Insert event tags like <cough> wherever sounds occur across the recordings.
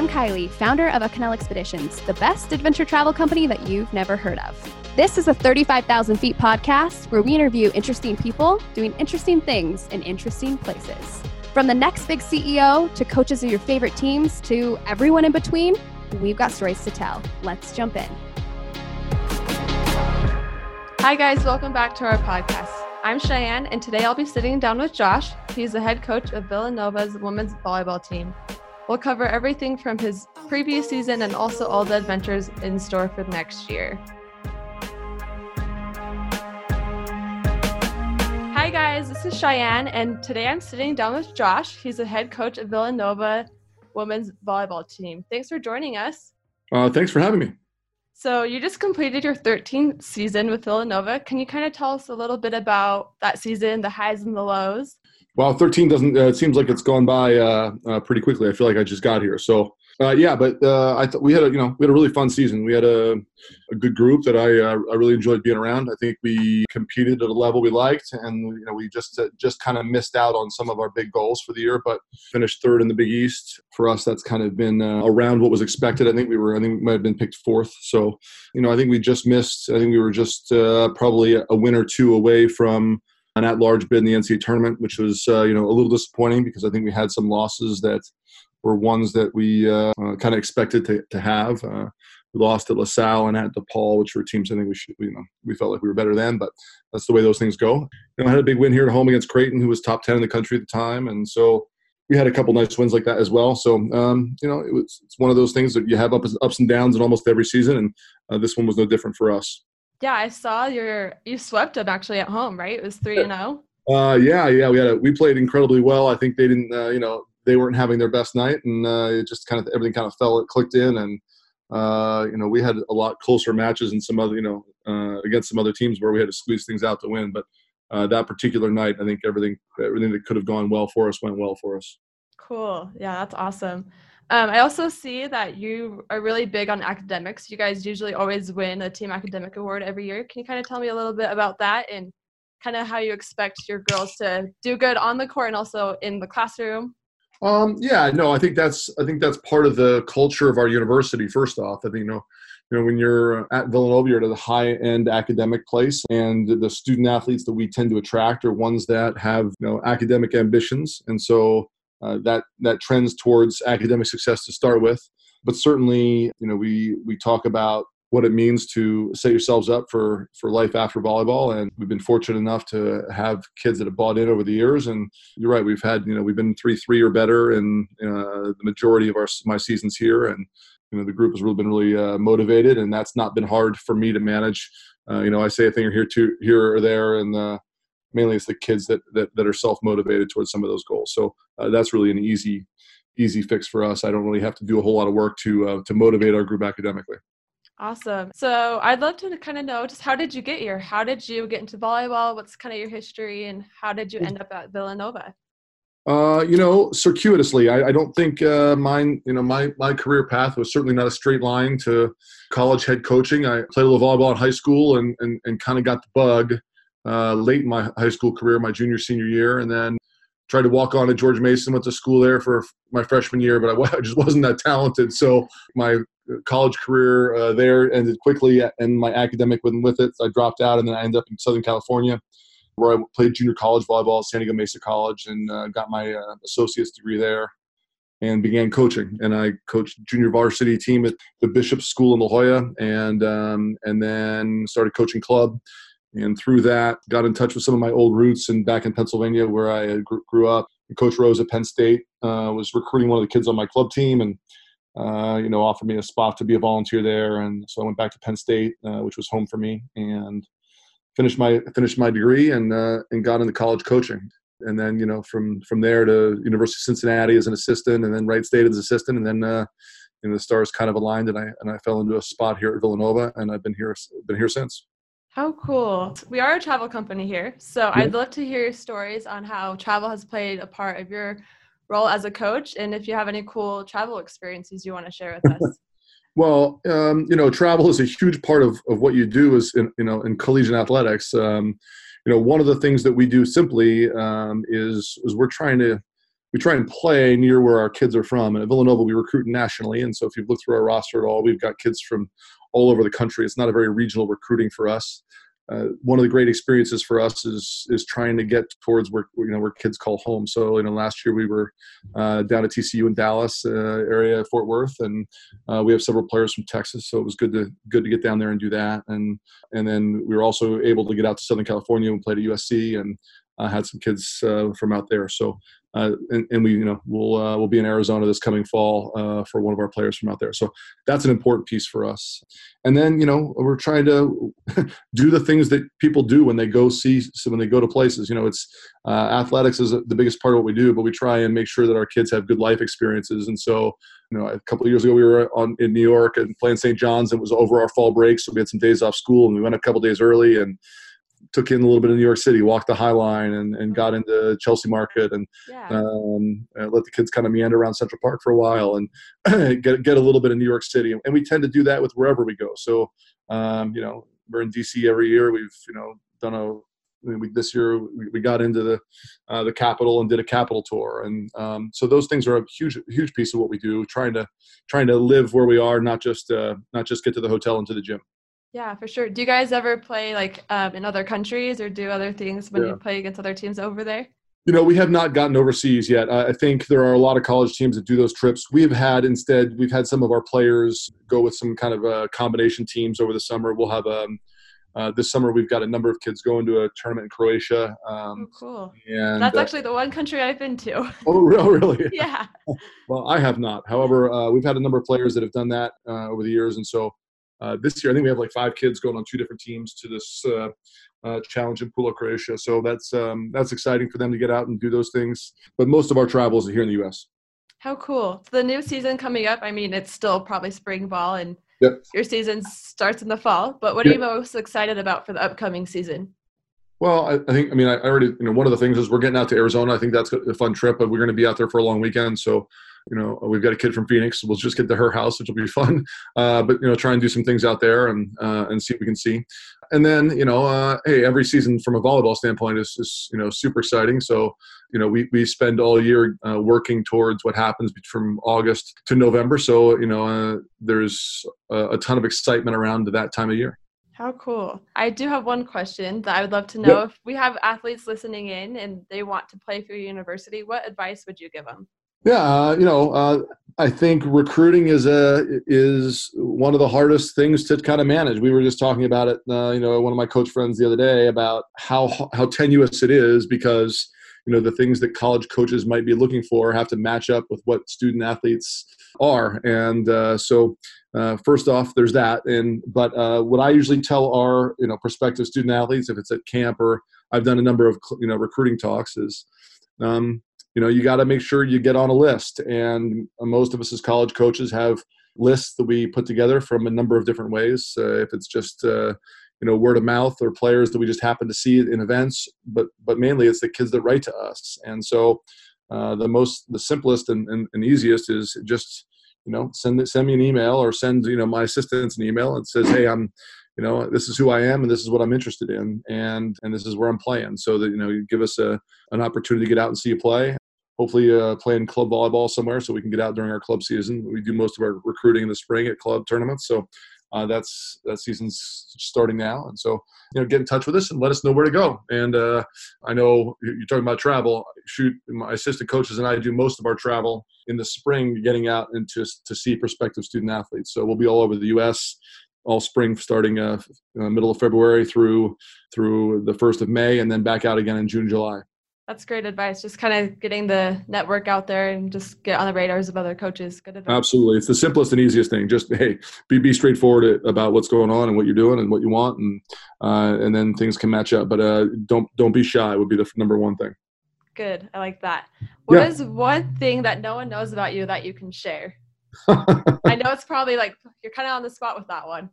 I'm Kylie, founder of Acanela Expeditions, the best adventure travel company that you've never heard of. This is a 35,000 feet podcast where we interview interesting people doing interesting things in interesting places. From the next big CEO to coaches of your favorite teams to everyone in between, we've got stories to tell. Let's jump in. Hi, guys. Welcome back to our podcast. I'm Cheyenne, and today I'll be sitting down with Josh. He's the head coach of Villanova's women's volleyball team. We'll cover everything from his previous season and also all the adventures in store for next year. Hi, guys. This is Cheyenne, and today I'm sitting down with Josh. He's the head coach of Villanova women's volleyball team. Thanks for joining us. Uh, thanks for having me. So, you just completed your 13th season with Villanova. Can you kind of tell us a little bit about that season, the highs and the lows? Well, 13 doesn't. Uh, it seems like it's gone by uh, uh, pretty quickly. I feel like I just got here. So, uh, yeah, but uh, I thought we had a you know we had a really fun season. We had a, a good group that I uh, I really enjoyed being around. I think we competed at a level we liked, and you know we just just kind of missed out on some of our big goals for the year, but finished third in the Big East. For us, that's kind of been around what was expected. I think we were I think we might have been picked fourth. So, you know, I think we just missed. I think we were just probably a win or two away from an at-large bid in the NCAA tournament, which was uh, you know a little disappointing because I think we had some losses that were ones that we uh, uh, kind of expected to, to have. Uh, we lost at LaSalle and at DePaul, which were teams I think we should you know we felt like we were better than, but that's the way those things go. You know, I had a big win here at home against Creighton, who was top ten in the country at the time, and so we had a couple nice wins like that as well. So um, you know, it was it's one of those things that you have ups, ups and downs in almost every season, and uh, this one was no different for us. Yeah, I saw your you swept them actually at home, right? It was three and zero. Oh? Uh, yeah, yeah, we had a, we played incredibly well. I think they didn't, uh, you know, they weren't having their best night, and uh, it just kind of everything kind of fell, it clicked in, and uh, you know, we had a lot closer matches and some other, you know, uh, against some other teams where we had to squeeze things out to win. But uh, that particular night, I think everything everything that could have gone well for us went well for us. Cool. Yeah, that's awesome. Um, I also see that you are really big on academics. You guys usually always win a team academic award every year. Can you kind of tell me a little bit about that and kind of how you expect your girls to do good on the court and also in the classroom? Um, yeah, no, I think that's I think that's part of the culture of our university. First off, I think you know, you know, when you're at Villanova, you're at a high end academic place, and the student athletes that we tend to attract are ones that have you know academic ambitions, and so uh, that that trends towards academic success to start with. But certainly, you know, we we talk about what it means to set yourselves up for for life after volleyball and we've been fortunate enough to have kids that have bought in over the years. And you're right we've had you know we've been three three or better in uh, the majority of our my seasons here. And you know the group has really been really uh, motivated and that's not been hard for me to manage. Uh, you know i say a thing or here to here or there and uh, mainly it's the kids that that, that are self motivated towards some of those goals. So uh, that's really an easy easy fix for us. I don't really have to do a whole lot of work to uh, to motivate our group academically. Awesome. So I'd love to kind of know just how did you get here? How did you get into volleyball? What's kind of your history, and how did you end up at Villanova? Uh, you know, circuitously. I, I don't think uh, mine. You know, my my career path was certainly not a straight line to college head coaching. I played a little volleyball in high school and and, and kind of got the bug uh, late in my high school career, my junior senior year, and then tried to walk on to George Mason. Went to school there for my freshman year, but I, <laughs> I just wasn't that talented. So my college career uh, there ended quickly, and my academic went with it. So I dropped out, and then I ended up in Southern California, where I played junior college volleyball at San Diego Mesa College, and uh, got my uh, associate's degree there. And began coaching, and I coached junior varsity team at the Bishop School in La Jolla, and um, and then started coaching club and through that got in touch with some of my old roots and back in pennsylvania where i grew up. Coach rose at penn state uh, was recruiting one of the kids on my club team and uh, you know offered me a spot to be a volunteer there. And so i went back to penn state uh, which was home for me and finished my finished my degree and uh, and got into college coaching. And then you know from from there to university of cincinnati as an assistant and then wright state as an assistant. And then uh, you know the stars kind of aligned and i and i fell into a spot here at villanova and i've been here been here since how cool. We are a travel company here. So yeah. I'd love to hear your stories on how travel has played a part of your role as a coach and if you have any cool travel experiences you want to share with <laughs> us. well, um, you know, travel is a huge part of, of what you do is, in, you know, in collegiate athletics. Um, you know, one of the things that we do simply um, is, is we're trying to we try and play near where our kids are from. And at Villanova, we recruit nationally, and so if you've looked through our roster at all, we've got kids from all over the country. It's not a very regional recruiting for us. Uh, one of the great experiences for us is is trying to get towards where you know where kids call home. So you know, last year we were uh, down at TCU in Dallas uh, area, Fort Worth, and uh, we have several players from Texas. So it was good to good to get down there and do that. And and then we were also able to get out to Southern California and play at USC and uh, had some kids uh, from out there. So uh, and, and, we you know we'll uh, we'll be in Arizona this coming fall uh, for one of our players from out there. So that's an important piece for us. And then you know we're trying to <laughs> do the things that people do when they go see so when they go to places. You know, it's uh, athletics is the biggest part of what we do, but we try and make sure that our kids have good life experiences. And so you know a couple of years ago we were on in New York and playing St. John's. It was over our fall break, so we had some days off school and we went a couple days early and took in a little bit of New York City, walked the High Line, and, and got into Chelsea Market, and yeah. um, let the kids kind of meander around Central Park for a while, and <clears throat> get get a little bit of New York City. And we tend to do that with wherever we go. So, um, you know, we're in DC every year. We've you know done a we, this year we, we got into the uh, the capital and did a capital tour, and um, so those things are a huge huge piece of what we do. Trying to trying to live where we are, not just uh, not just get to the hotel and to the gym. Yeah, for sure. Do you guys ever play like um, in other countries or do other things when yeah. you play against other teams over there? You know, we have not gotten overseas yet. Uh, I think there are a lot of college teams that do those trips. We've had instead, we've had some of our players go with some kind of uh, combination teams over the summer. We'll have um, uh, this summer we've got a number of kids going to a tournament in Croatia. Um, oh, cool! And that's uh, actually the one country I've been to. <laughs> Oh, really? yeah. <laughs> well, I have not. However, uh, we've had a number of players that have done that uh, over the years, and so uh, this year, I think we have like five kids going on two different teams to this uh, uh, challenge in Pula, Croatia. So that's um, that's exciting for them to get out and do those things. But most of our travels are here in the U.S. How cool! So the new season coming up. I mean, it's still probably spring ball, and yep. your season starts in the fall. But what yep. are you most excited about for the upcoming season? Well, I, I, think I mean I already you know one of the things is we're getting out to Arizona. I think that's a fun trip, but we're going to be out there for a long weekend. So you know, we've got a kid from Phoenix. So we'll just get to her house, which will be fun. <laughs> Uh, but you know, try and do some things out there and uh, and see what we can see. And then you know, uh, hey, every season from a volleyball standpoint is, is you know super exciting. So you know, we we spend all year uh, working towards what happens from August to November. So you know, uh, there's a, a, ton of excitement around that time of year. How cool. I do have one question that I would love to know. Yep. If we have athletes listening in and they want to play through university, what advice would you give them? Yeah, uh, you know, uh, I think recruiting is a is one of the hardest things to kind of manage. We were just talking about it, uh, you know, one of my coach friends the other day about how how tenuous it is because you know the things that college coaches might be looking for have to match up with what student athletes are, and uh, so uh, first off, there's that. And but uh, what I usually tell our you know prospective student athletes, if it's at camp or I've done a number of you know recruiting talks, is um, you know you got to make sure you get on a list and most of us as college coaches have lists that we put together from a number of different ways. Uh, if it's just uh, you know word of mouth or players that we just happen to see in events but but mainly it's the kids that write to us. And so uh, the most the simplest and, and, and, easiest is just you know send send me an email or send you know my assistants an email and says hey i'm you know this is who i am and this is what i'm interested in and and this is where i'm playing. So that you know you give us a an opportunity to get out and see you play hopefully uh, playing club volleyball somewhere so we can get out during our club season. We do most of our recruiting in the spring at club tournaments, so uh, that's that season's starting now. And so you know, get in touch with us and let us know where to go. And uh, I know you're talking about travel. Shoot, my assistant coaches and I do most of our travel in the spring, getting out and to to see prospective student athletes. So we'll be all over the U.S. all spring, starting uh, uh, middle of February through through the first of May, and then back out again in June, July. That's great advice. Just kind of getting the network out there and just get on the radars of other coaches. Good advice. Absolutely. It's the simplest and easiest thing. Just, hey, be, be straightforward about what's going on and what you're doing and what you want. And, uh, and then things can match up, but uh, don't, don't be shy would be the number one thing. Good. I like that. What yeah. is one thing that no one knows about you that you can share? I know it's probably like you're kind of on the spot with that one.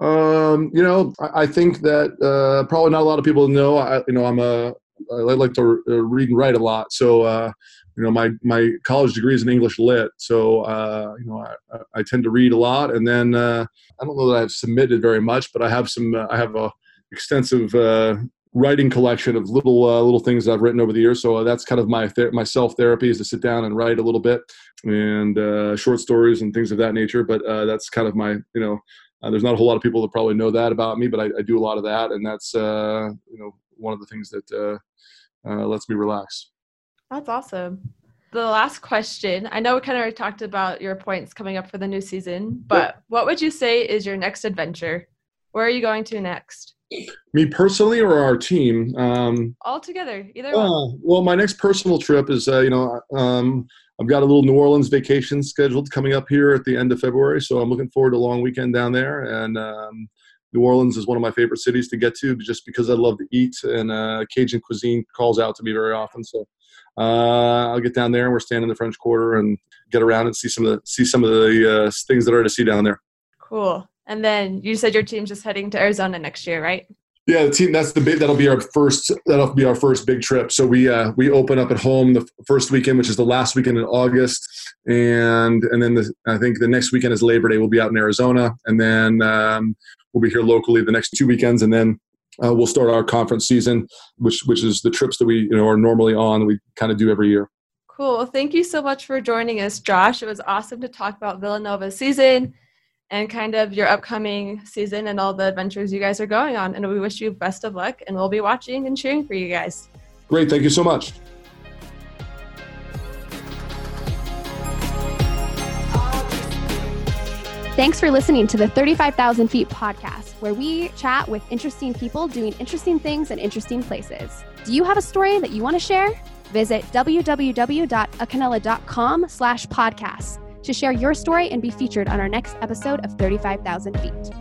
Um, you know, I, I think that uh, probably not a lot of people know. I, you know, I'm a I like to uh, read and write a lot. So, uh, you know, my, my college degree is in English lit. So, uh, you know, I, I tend to read a lot. And then uh, I don't know that I've submitted very much, but I have some, uh, I have a extensive uh, writing collection of little uh, little things I've written over the years. So uh, that's kind of my ther- my self therapy is to sit down and write a little bit and uh, short stories and things of that nature. But that's kind of my you know. There's not a whole lot of people that probably know that about me, but I, I do a lot of that, and that's you know one of the things that lets me relax. That's awesome. The last question I know we kind of already talked about your points coming up for the new season, but what would you say is your next adventure? Where are you going to next? Me personally or our team? Um, All together, either uh, Well, my next personal trip is, uh, you know, um, I've got a little New Orleans vacation scheduled coming up here at the end of February, so I'm looking forward to a long weekend down there. And um, New Orleans is one of my favorite cities to get to, just because I love to eat and uh, Cajun cuisine calls out to me very often. So uh, I'll get down there and we're standing in the French Quarter and get around and see some of the see some of the uh, things that are to see down there. Cool. And then you said your team's just heading to Arizona next year, right? Yeah, the team. That's the big. That'll be our first. That'll be our first big trip. So we uh, we open up at home the first weekend, which is the last weekend in August, and and then the, I think the next weekend is Labor Day. We'll be out in Arizona, and then um, we'll be here locally the next two weekends, and then uh, we'll start our conference season, which which is the trips that we you know are normally on. We kind of do every year. Cool. Thank you so much for joining us, Josh. It was awesome to talk about Villanova's season and kind of your upcoming season and all the adventures you guys are going on. And we wish you best of luck, and we'll be watching and cheering for you guys. Great. Thank you so much. Thanks for listening to the 35,000 Feet podcast, where we chat with interesting people doing interesting things in interesting places. Do you have a story that you want to share? Visit www.acanela.com slash podcast to share your story and be featured on our next episode of 35,000 Feet.